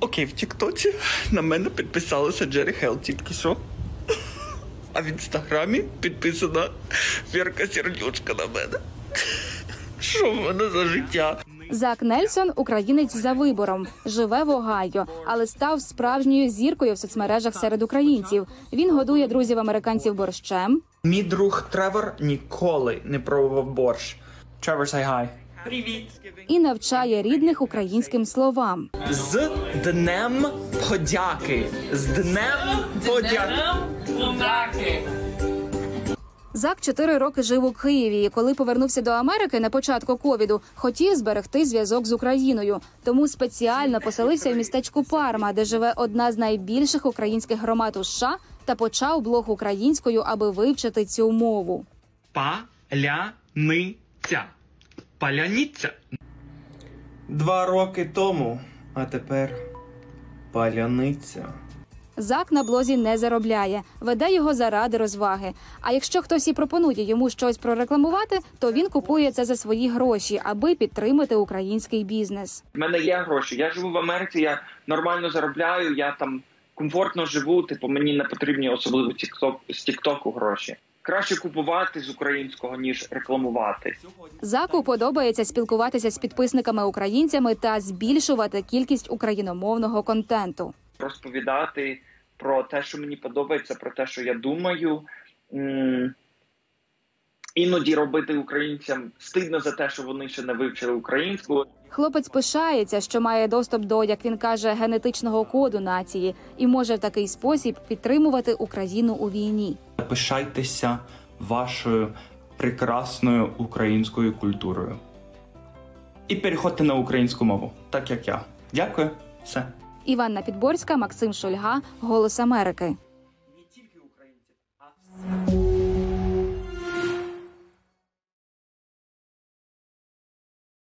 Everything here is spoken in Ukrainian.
Окей, в Тіктоці на мене підписалася Джері Хелл тільки що. А в інстаграмі підписана Вірка Сердючка на мене. Що в мене за життя? Зак Нельсон українець за вибором, живе в Огайо, але став справжньою зіркою в соцмережах серед українців. Він годує друзів американців борщем, Мій друг Тревор ніколи не пробував борщ. Тревор, say hi. Привіт! і навчає рідних українським словам. З Днем Подяки! З Днем Подяки! Зак чотири роки жив у Києві. і Коли повернувся до Америки на початку ковіду, хотів зберегти зв'язок з Україною. Тому спеціально поселився в містечку Парма, де живе одна з найбільших українських громад у США, та почав блог українською, аби вивчити цю мову. Паляниця. Паляниця. Два роки тому, а тепер паляниця. Зак на блозі не заробляє, веде його заради розваги. А якщо хтось і пропонує йому щось прорекламувати, то він купує це за свої гроші, аби підтримати український бізнес. В мене є гроші. Я живу в Америці, я нормально заробляю, я там комфортно живу. Типу, мені не потрібні особливо TikTok, з Тіктоку гроші. Краще купувати з українського ніж рекламувати. Заку подобається спілкуватися з підписниками українцями та збільшувати кількість україномовного контенту. Розповідати про те, що мені подобається, про те, що я думаю. Іноді робити українцям стидно за те, що вони ще не вивчили українську. Хлопець пишається, що має доступ до, як він каже, генетичного коду нації і може в такий спосіб підтримувати Україну у війні. Пишайтеся вашою прекрасною українською культурою. І переходьте на українську мову, так як я. Дякую, все. Іванна Підборська, Максим Шульга, Голос Америки.